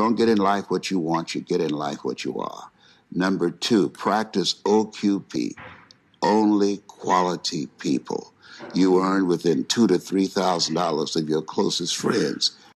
don't get in life what you want, you get in life what you are. Number two, practice OQP, only quality people. You earn within two to three thousand dollars of your closest friends.